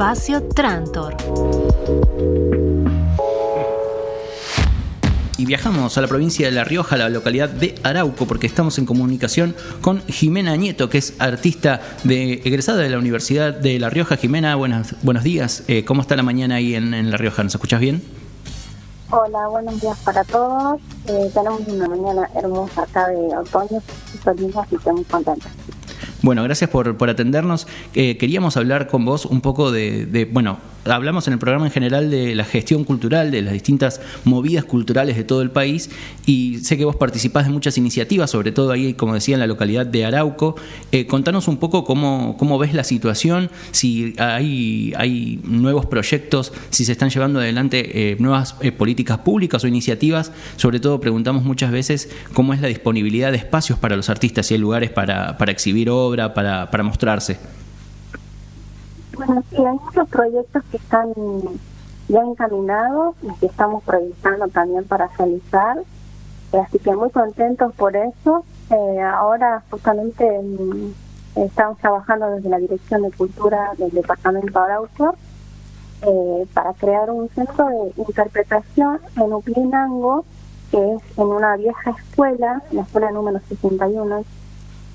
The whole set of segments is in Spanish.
Espacio Trantor. y viajamos a la provincia de La Rioja, a la localidad de Arauco, porque estamos en comunicación con Jimena Nieto, que es artista de, egresada de la Universidad de La Rioja. Jimena, buenos, buenos días. Eh, ¿Cómo está la mañana ahí en, La Rioja? ¿Nos escuchas bien? Hola, buenos días para todos. Eh, tenemos una mañana hermosa acá de otoño, y estoy muy contenta. Bueno, gracias por, por atendernos. Eh, queríamos hablar con vos un poco de, de, bueno, hablamos en el programa en general de la gestión cultural, de las distintas movidas culturales de todo el país y sé que vos participás de muchas iniciativas, sobre todo ahí, como decía, en la localidad de Arauco. Eh, contanos un poco cómo, cómo ves la situación, si hay, hay nuevos proyectos, si se están llevando adelante eh, nuevas eh, políticas públicas o iniciativas. Sobre todo preguntamos muchas veces cómo es la disponibilidad de espacios para los artistas, si hay lugares para, para exhibir obra, para, para mostrarse. Bueno, sí, hay muchos proyectos que están ya encaminados y que estamos proyectando también para realizar. así que muy contentos por eso. Eh, ahora justamente mm, estamos trabajando desde la Dirección de Cultura del Departamento Arauco eh, para crear un centro de interpretación en Uplinango, que es en una vieja escuela, la escuela número 61,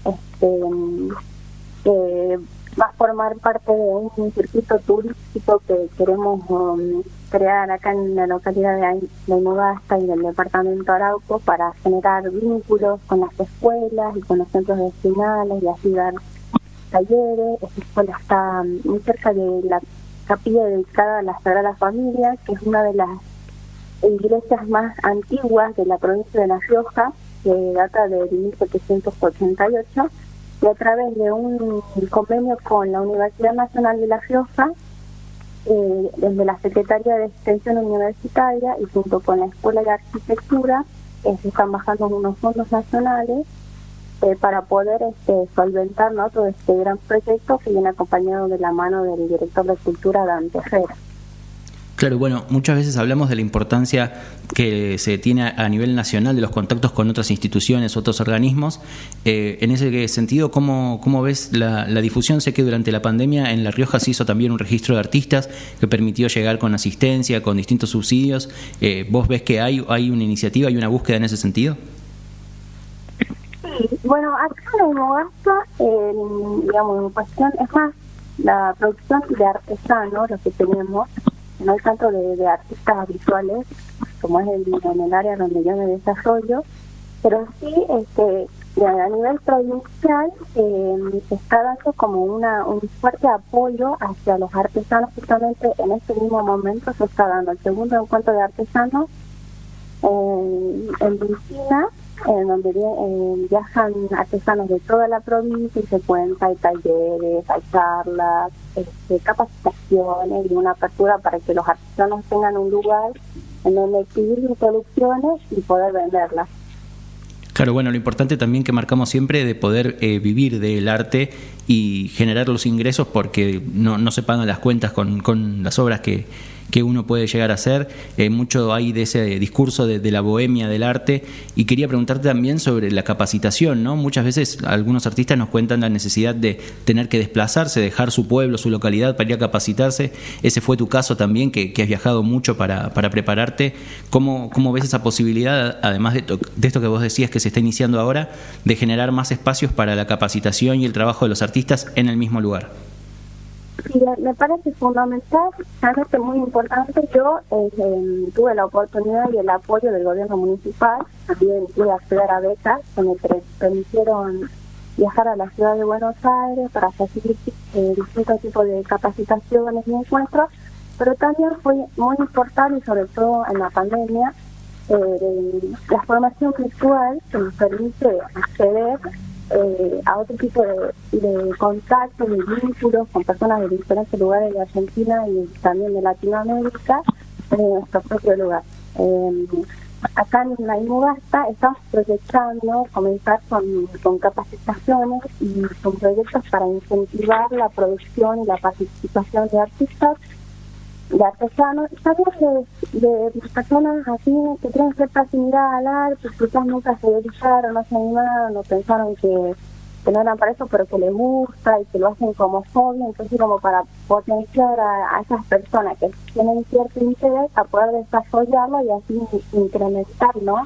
este, eh, va a formar parte de un circuito turístico que queremos um, crear acá en la localidad de, de y del departamento Arauco para generar vínculos con las escuelas y con los centros vecinales y así dar talleres. Esta escuela está um, muy cerca de la capilla dedicada a la Sagrada Familia, que es una de las iglesias más antiguas de la provincia de La Rioja, que data de 1788 y a través de un convenio con la Universidad Nacional de La Rioja, eh, desde la Secretaría de Extensión Universitaria y junto con la Escuela de Arquitectura, eh, se están bajando unos fondos nacionales eh, para poder este, solventar ¿no? todo este gran proyecto que viene acompañado de la mano del director de Cultura, Dante Herrera. Claro, bueno, muchas veces hablamos de la importancia que se tiene a nivel nacional de los contactos con otras instituciones, otros organismos. Eh, en ese sentido, ¿cómo, cómo ves la, difusión? Sé que durante la pandemia en La Rioja se hizo también un registro de artistas que permitió llegar con asistencia, con distintos subsidios. Eh, ¿Vos ves que hay, hay una iniciativa, hay una búsqueda en ese sentido? Sí, bueno, acá en Mogasta, digamos, en cuestión, es más, la producción de artesanos, lo que tenemos, no hay tanto de, artistas visuales como es el, en el área donde yo me desarrollo, pero sí este a nivel provincial eh, está dando como una un fuerte apoyo hacia los artesanos justamente en este mismo momento se está dando el segundo encuentro de artesanos en, en en donde eh, viajan artesanos de toda la provincia y se cuenta, hay talleres, hay charlas, este, capacitaciones y una apertura para que los artesanos tengan un lugar en donde exhibir sus producciones y poder venderlas. Claro, bueno, lo importante también que marcamos siempre de poder eh, vivir del arte y generar los ingresos porque no, no se pagan las cuentas con, con las obras que, que uno puede llegar a hacer. Eh, mucho hay de ese discurso de, la bohemia del arte. Y quería preguntarte también sobre la capacitación, ¿no? Muchas veces algunos artistas nos cuentan la necesidad de tener que desplazarse, dejar su pueblo, su localidad para ir a capacitarse. Ese fue tu caso también, que, has viajado mucho para, para prepararte. ¿Cómo, ¿Cómo, ves esa posibilidad, además de, de esto que vos decías que se está iniciando ahora, de generar más espacios para la capacitación y el trabajo de los artistas en el mismo lugar? Sí, me parece fundamental, realmente muy importante. Yo eh, tuve la oportunidad y el apoyo del gobierno municipal, también pude acceder a becas que me permitieron viajar a la ciudad de Buenos Aires para hacer eh, distintos tipos de capacitaciones y encuentros, pero también fue muy importante, sobre todo en la pandemia, eh, la formación virtual que nos permite acceder eh, a otro tipo de, de contactos, de vínculos con personas de diferentes lugares de Argentina y también de Latinoamérica en nuestro propio lugar. Eh, acá en la IMUGASTA estamos proyectando comenzar con, con capacitaciones y con proyectos para incentivar la producción y la participación de artistas de artesanos, también de, de, personas así que tienen cierta afinidad al arte, quizás nunca se dedicaron, no se animaron, no pensaron que que no eran para eso, pero que les gusta y que lo hacen como hobby, entonces como para potenciar a, esas personas que tienen cierto interés a poder desarrollarlo y así incrementar ¿no?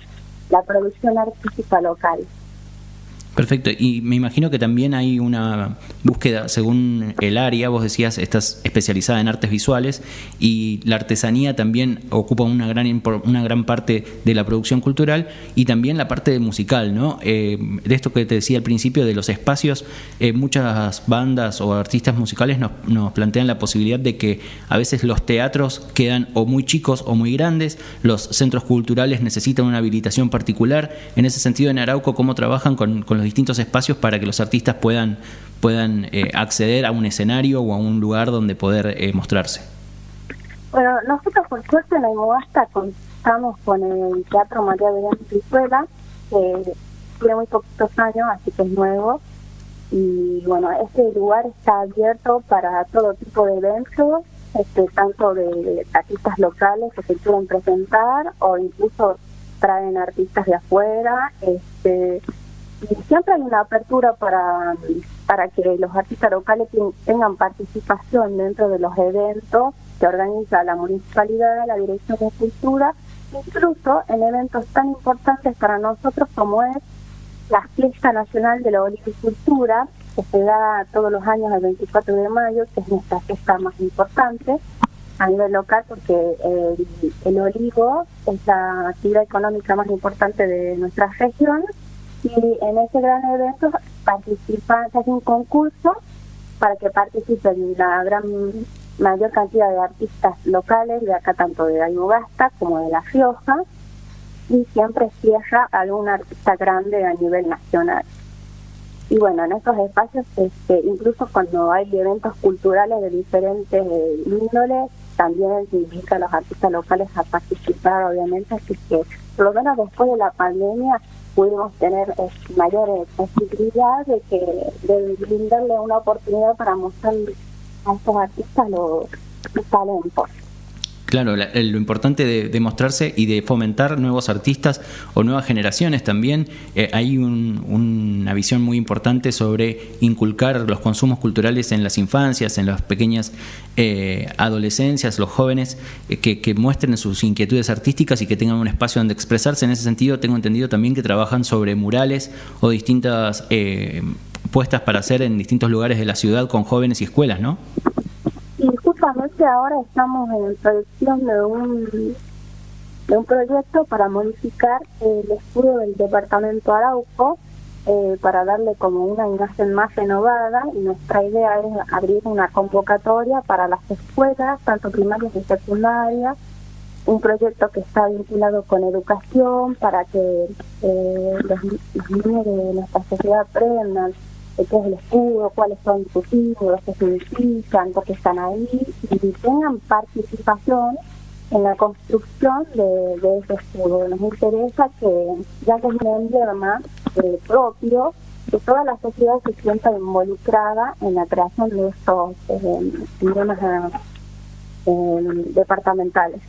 la producción artística local. Perfecto, y me imagino que también hay una búsqueda según el área, vos decías, estás especializada en artes visuales y la artesanía también ocupa una gran, una gran parte de la producción cultural y también la parte musical, ¿no? Eh, de esto que te decía al principio de los espacios, eh, muchas bandas o artistas musicales nos, nos plantean la posibilidad de que a veces los teatros quedan o muy chicos o muy grandes, los centros culturales necesitan una habilitación particular, en ese sentido en Arauco, ¿cómo trabajan con, con los distintos espacios para que los artistas puedan, puedan eh, acceder a un escenario o a un lugar donde poder eh, mostrarse? Bueno, nosotros por suerte en la Imogasta contamos con el Teatro María de Pizuela, que tiene muy poquitos años, así que es nuevo. Y bueno, este lugar está abierto para todo tipo de eventos, este, tanto de artistas locales que se quieren presentar o incluso traen artistas de afuera. Este, siempre hay una apertura para, para que los artistas locales tengan participación dentro de los eventos que organiza la municipalidad, la Dirección de Cultura, incluso en eventos tan importantes para nosotros como es la Fiesta Nacional de la Olivicultura, que se da todos los años el 24 de mayo, que es nuestra fiesta más importante a nivel local porque el, el olivo es la actividad económica más importante de nuestra región y en ese gran evento participa, se hace un concurso para que participen la gran mayor cantidad de artistas locales de acá tanto de Ayugasta como de La Rioja y siempre cierra algún artista grande a nivel nacional. Y bueno, en estos espacios, este, incluso cuando hay eventos culturales de diferentes índoles, también se invita a los artistas locales a participar, obviamente, así que por lo menos después de la pandemia pudimos tener eh, mayor posibilidad de que de brindarle una oportunidad para mostrar a estos artistas los, talentos. Claro, lo importante de, mostrarse y de fomentar nuevos artistas o nuevas generaciones también. Eh, hay una visión muy importante sobre inculcar los consumos culturales en las infancias, en las pequeñas eh, adolescencias, los jóvenes, eh, que, muestren sus inquietudes artísticas y que tengan un espacio donde expresarse. En ese sentido, tengo entendido también que trabajan sobre murales o distintas puestas para hacer en distintos lugares de la ciudad con jóvenes y escuelas, ¿no? Justamente ahora estamos en producción de un de un proyecto para modificar el escudo del departamento Arauco eh, para darle como una imagen más renovada. Y nuestra idea es abrir una convocatoria para las escuelas, tanto primarias y secundarias, un proyecto que está vinculado con educación para que eh, los, los niños de nuestra sociedad aprendan qué es el escudo, cuáles son sus símbolos, qué significan, por qué están ahí, y tengan participación en la construcción de, ese escudo. Nos interesa que, ya que es un emblema eh, propio, que toda la sociedad se sienta involucrada en la creación de estos eh, emblemas eh, departamentales.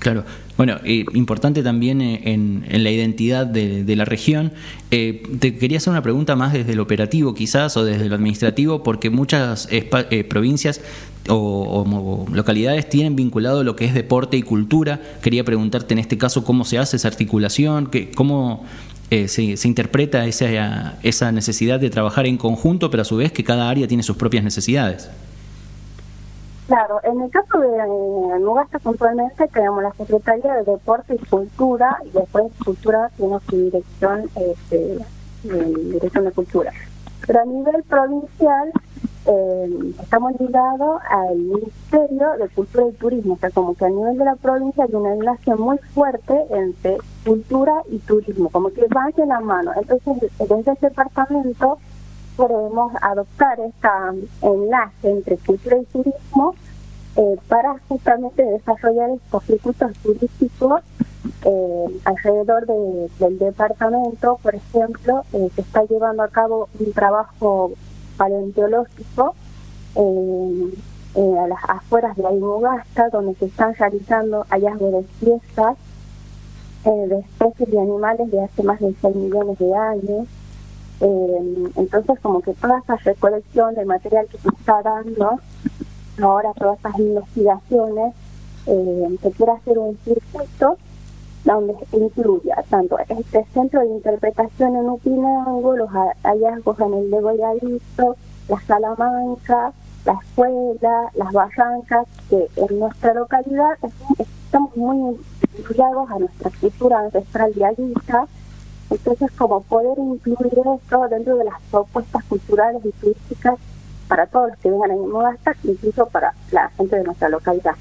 Claro, bueno, eh, importante también eh, en, la identidad de, la región. Eh, te quería hacer una pregunta más desde el operativo quizás o desde lo administrativo, porque muchas provincias o, localidades tienen vinculado lo que es deporte y cultura. Quería preguntarte en este caso cómo se hace esa articulación, que, cómo se, se, interpreta esa, esa necesidad de trabajar en conjunto, pero a su vez que cada área tiene sus propias necesidades. Claro, en el caso de eh, Nugasta puntualmente tenemos la Secretaría de Deporte y Cultura y después Cultura tiene su dirección, este, dirección de Cultura. Pero a nivel provincial eh, estamos ligados al Ministerio de Cultura y Turismo, o sea, como que a nivel de la provincia hay una enlace muy fuerte entre cultura y turismo, como que van de la mano. Entonces, desde el departamento podemos adoptar este enlace entre cultura y turismo eh, para justamente desarrollar estos circuitos turísticos eh, alrededor del departamento. Por ejemplo, eh, se está llevando a cabo un trabajo paleontológico a las afueras de Aymogasta, donde se están realizando hallazgos de piezas de especies de animales de hace más de 6 millones de años Eh, entonces, como que toda esa recolección del material que se está dando, ahora todas esas investigaciones, eh, se quiere hacer un circuito donde incluya tanto este centro de interpretación en Upinango, los hallazgos en el Degolladizo, la Salamanca, la escuela, las barrancas, que en nuestra localidad estamos muy ligados a nuestra cultura ancestral dialista, entonces como poder incluir esto dentro de las propuestas culturales y turísticas para todos los que vengan a Mogasta, incluso para la gente de nuestra localidad.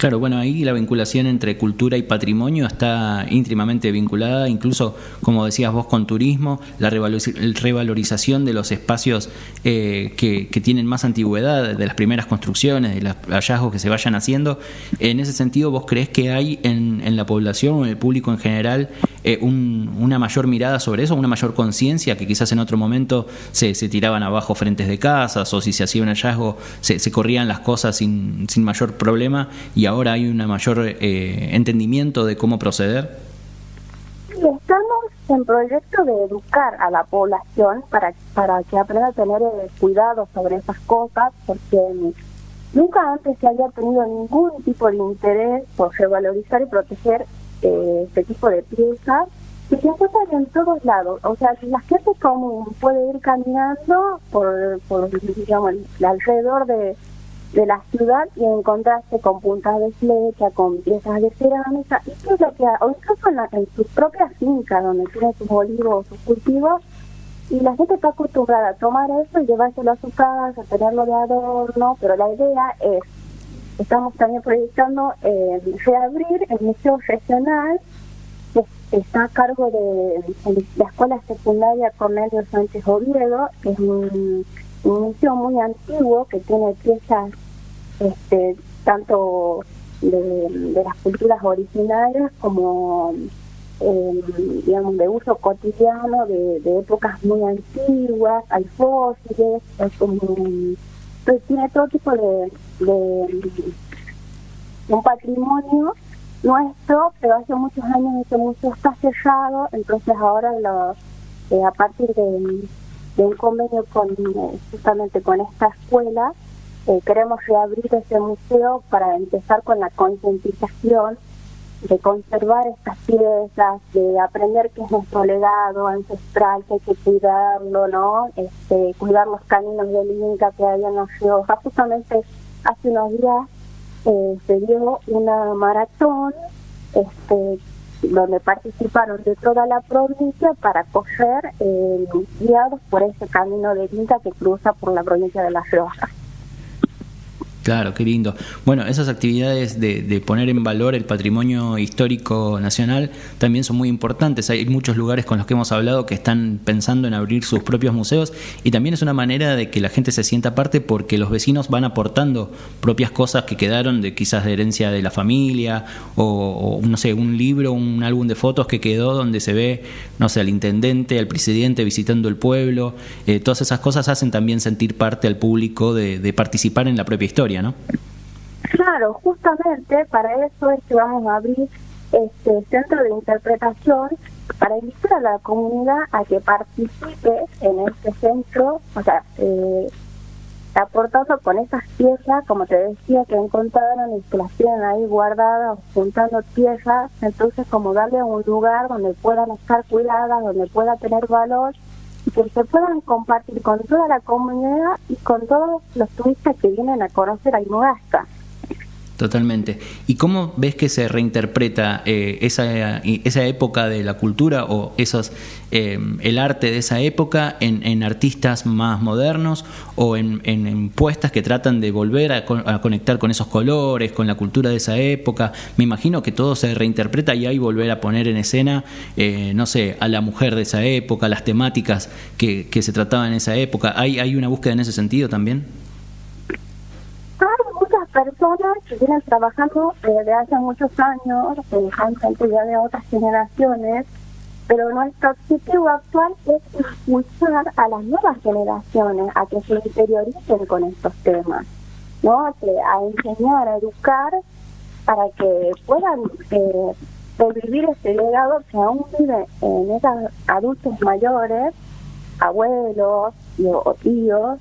Claro, bueno, ahí la vinculación entre cultura y patrimonio está íntimamente vinculada, incluso, como decías vos, con turismo, la revalorización de los espacios eh, que, tienen más antigüedad, de las primeras construcciones, de los hallazgos que se vayan haciendo. En ese sentido, ¿vos crees que hay en, en la población o en el público en general eh, una mayor mirada sobre eso, una mayor conciencia que quizás en otro momento se, se, tiraban abajo frentes de casas o si se hacía un hallazgo se, se corrían las cosas sin, sin mayor problema y ahora hay un mayor eh, entendimiento de cómo proceder? Estamos en proyecto de educar a la población para, para que aprenda a tener eh, cuidado sobre esas cosas, porque nunca antes se había tenido ningún tipo de interés por revalorizar y proteger eh, este tipo de piezas y se encuentran en todos lados. O sea, la gente común puede ir caminando por, por digamos, alrededor de, de la ciudad y encontrarse con puntas de flecha, con piezas de cerámica, y que, o incluso en, en su propia finca donde tiene sus olivos, sus cultivos, y la gente está acostumbrada a tomar eso y llevárselo a su casa, tenerlo de adorno, pero la idea es, estamos también proyectando eh, reabrir el Museo Regional, que está a cargo de, la Escuela Secundaria Cornelio Sánchez Oviedo, que es un un museo muy antiguo que tiene piezas este, tanto de, las culturas originarias como em, digamos de uso cotidiano de, épocas muy antiguas, hay fósiles, entonces tiene todo tipo de, un patrimonio nuestro, pero hace muchos años ese museo está cerrado, entonces ahora lo, eh, a partir de de un convenio con justamente con esta escuela, eh, queremos reabrir ese museo para empezar con la concientización de conservar estas piezas, de aprender qué es nuestro legado ancestral, que hay que cuidarlo, ¿no? Este, cuidar los caminos del Inca que hay en La Rioja. Justamente hace unos días eh, se dio una maratón este, donde participaron de toda la provincia para correr eh, guiados por ese camino de Inca que cruza por la provincia de La Rioja. Claro, qué lindo. Bueno, esas actividades de, poner en valor el patrimonio histórico nacional también son muy importantes. Hay muchos lugares con los que hemos hablado que están pensando en abrir sus propios museos y también es una manera de que la gente se sienta parte porque los vecinos van aportando propias cosas que quedaron de quizás de herencia de la familia o, no sé, un libro, un álbum de fotos que quedó donde se ve, no sé, al intendente, al presidente visitando el pueblo. Eh, todas esas cosas hacen también sentir parte al público de participar en la propia historia. Claro, justamente para eso es que vamos a abrir este centro de interpretación para invitar a la comunidad a que participe en este centro, o sea, eh, aportando con esas piezas, como te decía, que encontraron y que las tienen ahí guardadas, juntando piezas, entonces como darle un lugar donde puedan estar cuidadas, donde pueda tener valor que se puedan compartir con toda la comunidad y con todos los turistas que vienen a conocer a Inugasta. Totalmente. ¿Y cómo ves que se reinterpreta eh, esa, esa época de la cultura o esos, eh, el arte de esa época en, artistas más modernos o en, en, puestas que tratan de volver a, conectar con esos colores, con la cultura de esa época? Me imagino que todo se reinterpreta y hay volver a poner en escena, eh, no sé, a la mujer de esa época, las temáticas que, que se trataban en esa época. ¿Hay, ¿Hay una búsqueda en ese sentido también? Personas que vienen trabajando desde hace muchos años, eh, gente ya de otras generaciones, pero nuestro objetivo actual es impulsar a las nuevas generaciones a que se interioricen con estos temas, ¿no? a enseñar, a educar para que puedan eh, vivir este legado que aún vive en esos adultos mayores abuelos tíos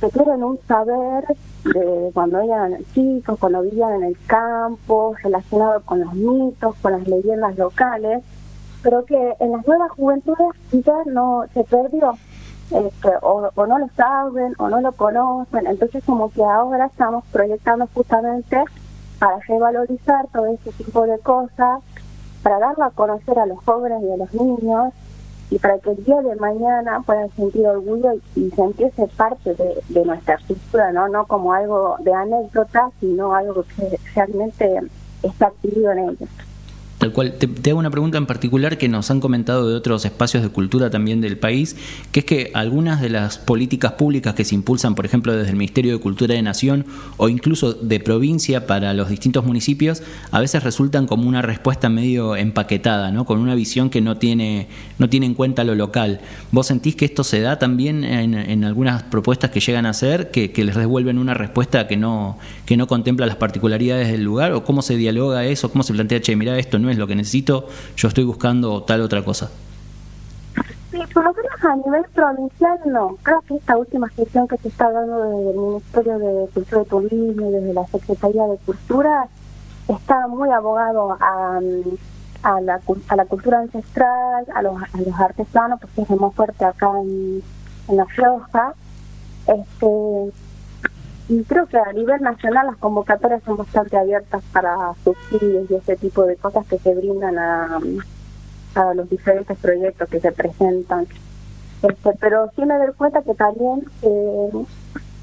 que tienen un saber de cuando eran chicos, cuando vivían en el campo, relacionado con los mitos, con las leyendas locales, pero que en las nuevas juventudes ya no se perdió, este, o, o no lo saben, o no lo conocen, entonces como que ahora estamos proyectando justamente para revalorizar todo ese tipo de cosas, para darlo a conocer a los jóvenes y a los niños, y para que el día de mañana puedan sentir orgullo y, sentirse parte de, nuestra cultura, ¿no? No como algo de anécdota, sino algo que realmente está activo en ellos. Tal cual. Te, hago una pregunta en particular que nos han comentado de otros espacios de cultura también del país, que es que algunas de las políticas públicas que se impulsan, por ejemplo, desde el Ministerio de Cultura de Nación o incluso de provincia para los distintos municipios, a veces resultan como una respuesta medio empaquetada, ¿no? Con una visión que no tiene, no tiene en cuenta lo local. ¿Vos sentís que esto se da también en, algunas propuestas que llegan a hacer, que, les devuelven una respuesta que no, que no contempla las particularidades del lugar? ¿O cómo se dialoga eso? ¿Cómo se plantea, che, mira, esto no es lo que necesito, yo estoy buscando tal otra cosa. Sí, por lo menos a nivel provincial no. Creo que esta última gestión que se está dando desde el Ministerio de Cultura y Turismo desde la Secretaría de Cultura está muy abogado a, a, la, a la cultura ancestral, a los, a los artesanos, porque es muy fuerte acá en, en La Rioja. Este, y creo que a nivel nacional las convocatorias son bastante abiertas para subsidios y ese tipo de cosas que se brindan a, a los diferentes proyectos que se presentan. Este, pero sí me doy cuenta que también eh,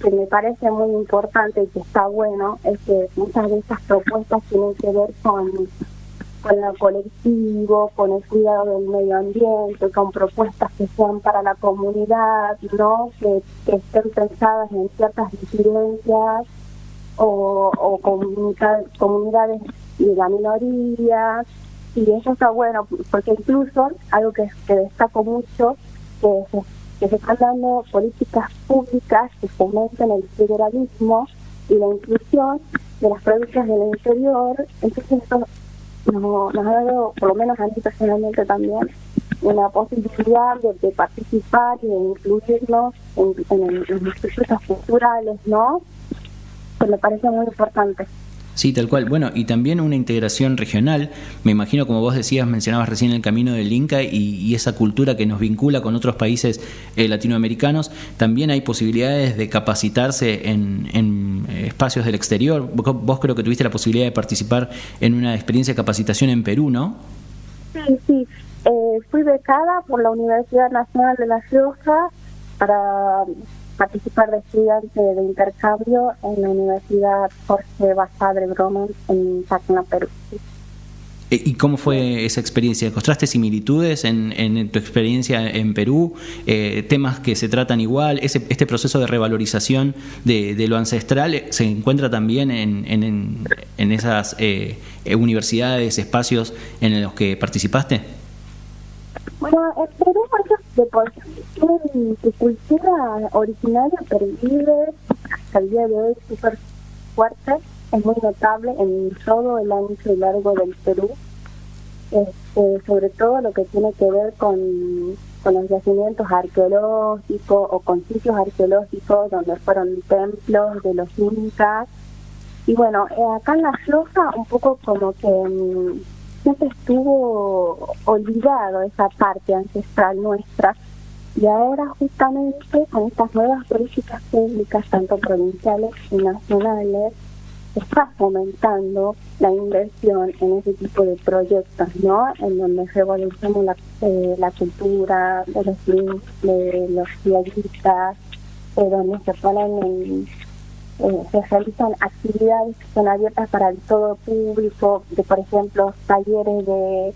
que me parece muy importante y que está bueno es que muchas de estas propuestas tienen que ver con con el colectivo, con el cuidado del medio ambiente, con propuestas que sean para la comunidad, no que, estén pensadas en ciertas disidencias o, o comunidades de la minoría. Y eso está bueno, porque incluso algo que, destaco mucho, que se, que se están dando políticas públicas que fomenten el federalismo y la inclusión de las provincias del interior. Entonces, esto nos, ha dado, por lo menos a mí personalmente también, una posibilidad de, participar y de incluirnos en, en, los procesos culturales, ¿no? Que me parece muy importante. Sí, tal cual. Bueno, y también una integración regional. Me imagino, como vos decías, mencionabas recién el camino del Inca y, esa cultura que nos vincula con otros países eh, latinoamericanos. También hay posibilidades de capacitarse en, en espacios del exterior. Vos, creo que tuviste la posibilidad de participar en una experiencia de capacitación en Perú, ¿no? Sí, sí. Eh, fui becada por la Universidad Nacional de La Rioja para participar de estudiante de intercambio en la Universidad Jorge Basadre Broman en Tacna, Perú. Eh, ¿Y cómo fue esa experiencia? ¿Encontraste similitudes en, en tu experiencia en Perú? Eh, ¿Temas que se tratan igual? Ese, ¿Este proceso de revalorización de, de lo ancestral eh, se encuentra también en, en, en esas universidades, espacios en los que participaste? Bueno, en Perú de por sí su cultura originaria pervive hasta el día de hoy súper fuerte, es muy notable en todo el ancho y largo del Perú, este, sobre todo lo que tiene que ver con, con los yacimientos arqueológicos o con sitios arqueológicos donde fueron templos de los incas. Y bueno, eh, acá en La Floja un poco como que mm, siempre estuvo olvidado esa parte ancestral nuestra y ahora justamente con estas nuevas políticas públicas, tanto provinciales y nacionales, está fomentando la inversión en ese tipo de proyectos, ¿no? En donde revolucionamos la, eh, la cultura de los de los viajeristas, eh, donde se ponen en eh, se realizan actividades que son abiertas para el todo público, de por ejemplo talleres de,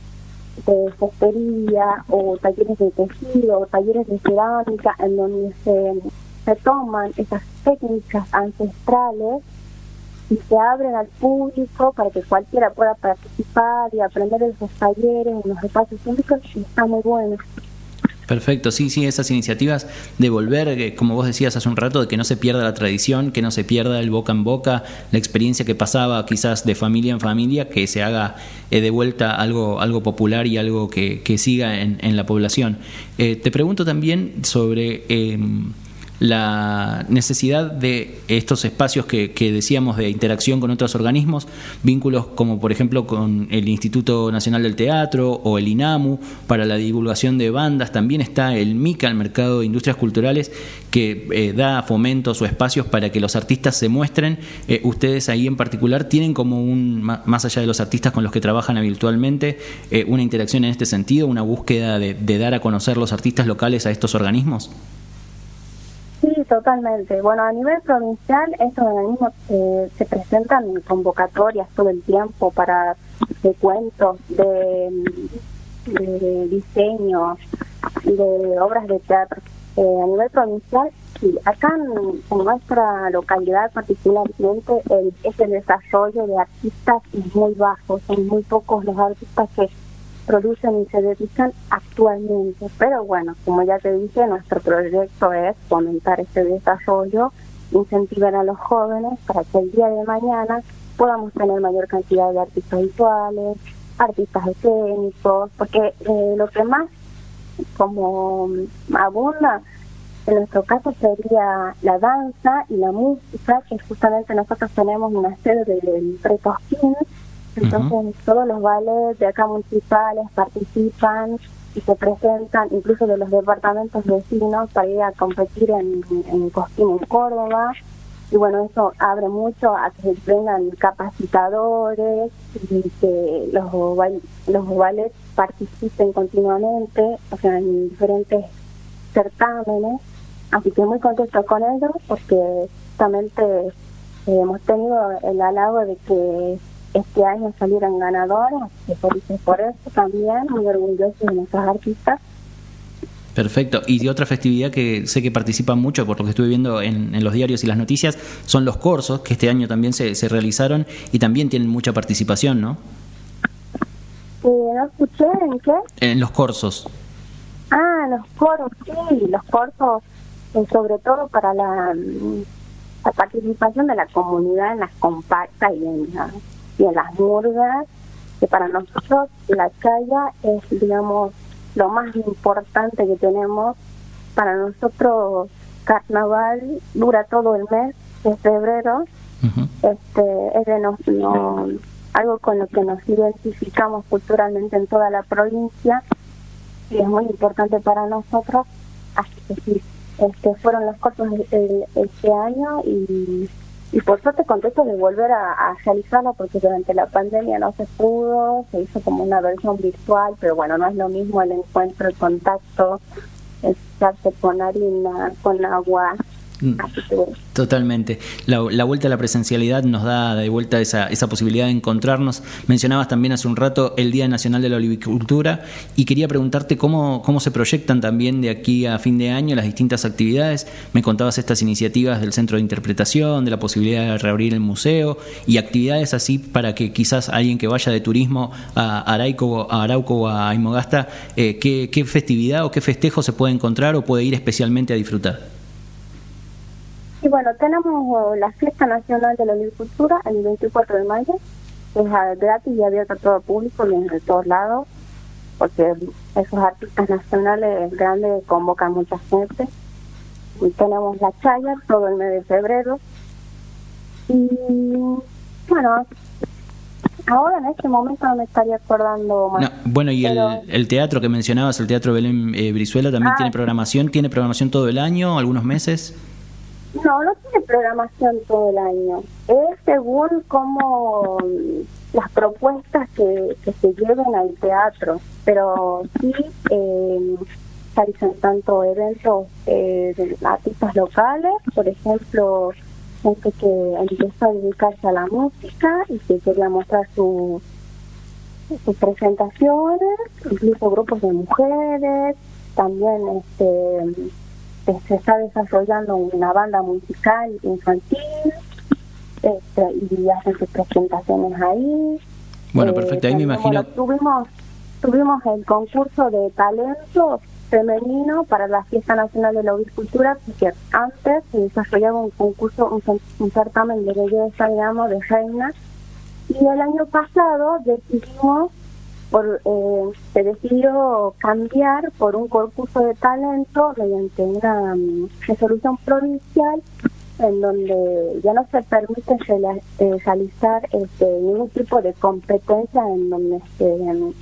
de cestería o talleres de tejido o talleres de cerámica en donde se, toman esas técnicas ancestrales y se abren al público para que cualquiera pueda participar y aprender de esos talleres en los espacios públicos y está muy bueno. Perfecto, sí, sí, esas iniciativas de volver, eh, como vos decías hace un rato, de que no se pierda la tradición, que no se pierda el boca en boca, la experiencia que pasaba quizás de familia en familia, que se haga eh, de vuelta algo, algo popular y algo que, siga en, la población. Eh, te pregunto también sobre em, la necesidad de estos espacios que, decíamos de interacción con otros organismos, vínculos como por ejemplo con el Instituto Nacional del Teatro o el INAMU para la divulgación de bandas, también está el MICA, el Mercado de Industrias Culturales, que eh, da fomentos o espacios para que los artistas se muestren. Eh, ustedes ahí en particular tienen como un, más allá de los artistas con los que trabajan habitualmente, eh, una interacción en este sentido, una búsqueda de, de dar a conocer los artistas locales a estos organismos. Sí, totalmente. Bueno, a nivel provincial, estos organismos eh, se presentan en convocatorias todo el tiempo para de cuentos, de, de diseño, de obras de teatro. Eh, a nivel provincial, sí. Acá en, nuestra localidad particularmente, el, ese desarrollo de artistas es muy bajo. Son muy pocos los artistas que producen y se dedican actualmente. Pero bueno, como ya te dije, nuestro proyecto es fomentar este desarrollo, incentivar a los jóvenes para que el día de mañana podamos tener mayor cantidad de artistas visuales, artistas escénicos, porque eh, lo que más como abunda en nuestro caso sería la danza y la música, que justamente nosotros tenemos una sede del Pretosquín, entonces todos los ballets de acá municipales participan y se presentan, incluso de los departamentos vecinos, para ir a competir en, en Cosquín, en Córdoba. Y bueno, eso abre mucho a que vengan capacitadores y que los, los ballets participen continuamente, o sea, en diferentes certámenes. Así que muy contento con ellos porque justamente eh, hemos tenido el halago de que este año salieron ganadores, que por, por eso también muy orgullosos de nuestros artistas. Perfecto. Y de otra festividad que sé que participan mucho, por lo que estuve viendo en, los diarios y las noticias, son los corsos, que este año también se, se realizaron y también tienen mucha participación, ¿no? Eh, no escuché, ¿en qué? En los corsos. Ah, los coros, sí, los corsos, eh, sobre todo para la, la, participación de la comunidad en las compactas y en, y en las murgas, que para nosotros la chaya es, digamos, lo más importante que tenemos. Para nosotros carnaval dura todo el mes de febrero. Este es de nos, no, algo con lo que nos identificamos culturalmente en toda la provincia y es muy importante para nosotros. Así que sí, este, fueron los cortos este año y y por suerte contento de volver a, realizarlo porque durante la pandemia no se pudo, se hizo como una versión virtual, pero bueno, no es lo mismo el encuentro, el contacto, estarse con harina, con agua, Totalmente. La, vuelta a la presencialidad nos da de vuelta esa, esa posibilidad de encontrarnos. Mencionabas también hace un rato el Día Nacional de la Olivicultura y quería preguntarte cómo, cómo se proyectan también de aquí a fin de año las distintas actividades. Me contabas estas iniciativas del Centro de Interpretación, de la posibilidad de reabrir el museo y actividades así para que quizás alguien que vaya de turismo a, Araico, a Arauco o a Imogasta, eh, ¿qué, ¿qué festividad o qué festejo se puede encontrar o puede ir especialmente a disfrutar? Y bueno, tenemos la Fiesta Nacional de la Agricultura el 24 de mayo, es gratis y abierta a todo público, viene de todos lados, porque esos artistas nacionales grandes convocan mucha gente. Y tenemos la Chaya todo el mes de febrero. Y bueno, ahora en este momento no me estaría acordando más. bueno, y el, teatro que mencionabas, el Teatro Belén eh, Brizuela, también ah, tiene programación, tiene programación todo el año, algunos meses. No, no tiene programación todo el año. Es según como las propuestas que, que se lleven al teatro, pero sí eh, realizan tanto eventos eh, de artistas locales, por ejemplo, gente que empezó a dedicarse a la música y que quería mostrar su, sus presentaciones, incluso grupos de mujeres, también este se está desarrollando una banda musical infantil este, y hacen sus presentaciones ahí. Bueno, perfecto, ahí me eh, imagino. tuvimos, tuvimos el concurso de talentos femenino para la Fiesta Nacional de la Ovicultura, porque antes se desarrollaba un concurso, un, certamen de belleza, digamos, de reinas, y el año pasado decidimos, por, eh, se decidió cambiar por un concurso de talento mediante una mm, resolución provincial en donde ya no se permite eh, realizar este, ningún tipo de competencia en donde se,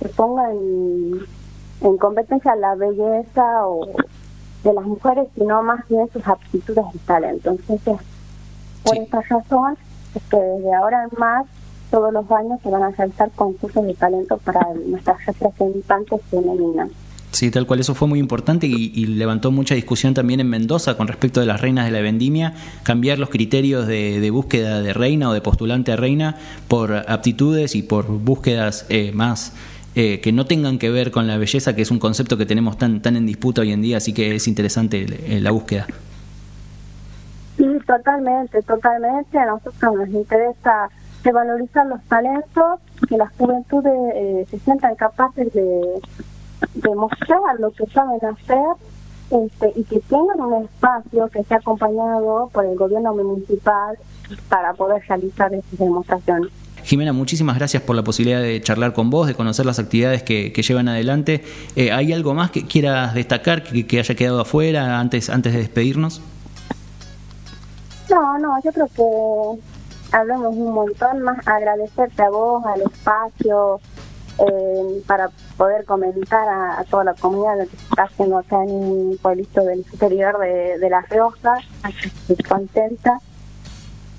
se ponga en en competencia la belleza o de las mujeres, sino más bien sus aptitudes y talentos. Entonces, por esta razón, es que desde ahora en más, todos los años se van a realizar concursos de talento para nuestras representantes femeninas. Sí, tal cual, eso fue muy importante y, levantó mucha discusión también en Mendoza con respecto de las reinas de la vendimia, cambiar los criterios de, búsqueda de reina o de postulante a reina por aptitudes y por búsquedas eh, más eh, que no tengan que ver con la belleza, que es un concepto que tenemos tan, tan en disputa hoy en día, así que es interesante eh, la búsqueda. Sí, totalmente, totalmente. A nosotros nos interesa valorizar los talentos, que las juventudes eh, se sientan capaces de, de mostrar lo que saben hacer este, y que tengan un espacio que sea acompañado por el gobierno municipal para poder realizar esas demostraciones. Jimena, muchísimas gracias por la posibilidad de charlar con vos, de conocer las actividades que, llevan adelante. Eh, ¿Hay algo más que quieras destacar, que, haya quedado afuera antes, antes de despedirnos? No, no, yo creo que hablamos un montón más, agradecerte a vos, al espacio, eh, para poder comentar a, toda la comunidad lo que está haciendo acá en un pueblito del superior de, de Las Rosas, estoy contenta.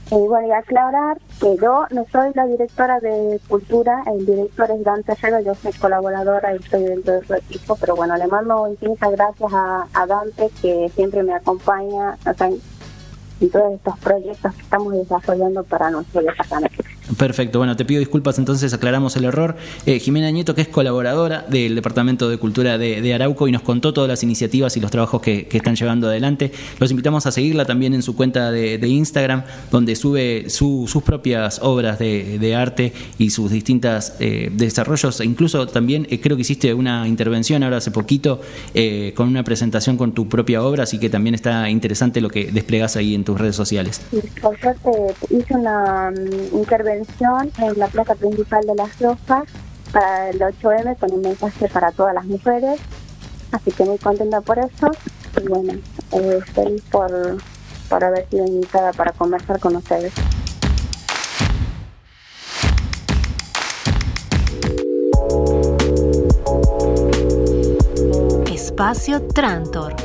Y bueno, y aclarar que yo no soy la directora de cultura, el director es Dante Herrero, yo soy colaboradora y estoy dentro de su equipo, pero bueno, le mando infinitas gracias a, a Dante que siempre me acompaña en todos estos proyectos que estamos desarrollando para nuestro departamento. Perfecto, bueno, te pido disculpas entonces, aclaramos el error. Eh, Jimena Nieto, que es colaboradora del Departamento de Cultura de, Arauco y nos contó todas las iniciativas y los trabajos que, están llevando adelante. Los invitamos a seguirla también en su cuenta de, Instagram, donde sube sus propias obras de, arte y sus distintos eh, desarrollos. E incluso también eh, creo que hiciste una intervención ahora hace poquito con una presentación con tu propia obra, así que también está interesante lo que desplegas ahí en tus redes sociales. Por hice una mm, intervención en la plaza principal de las Rosas para el 8M con un mensaje para todas las mujeres. Así que muy contenta por eso. Y bueno, eh, feliz por, por haber sido invitada para conversar con ustedes. Espacio Trantor.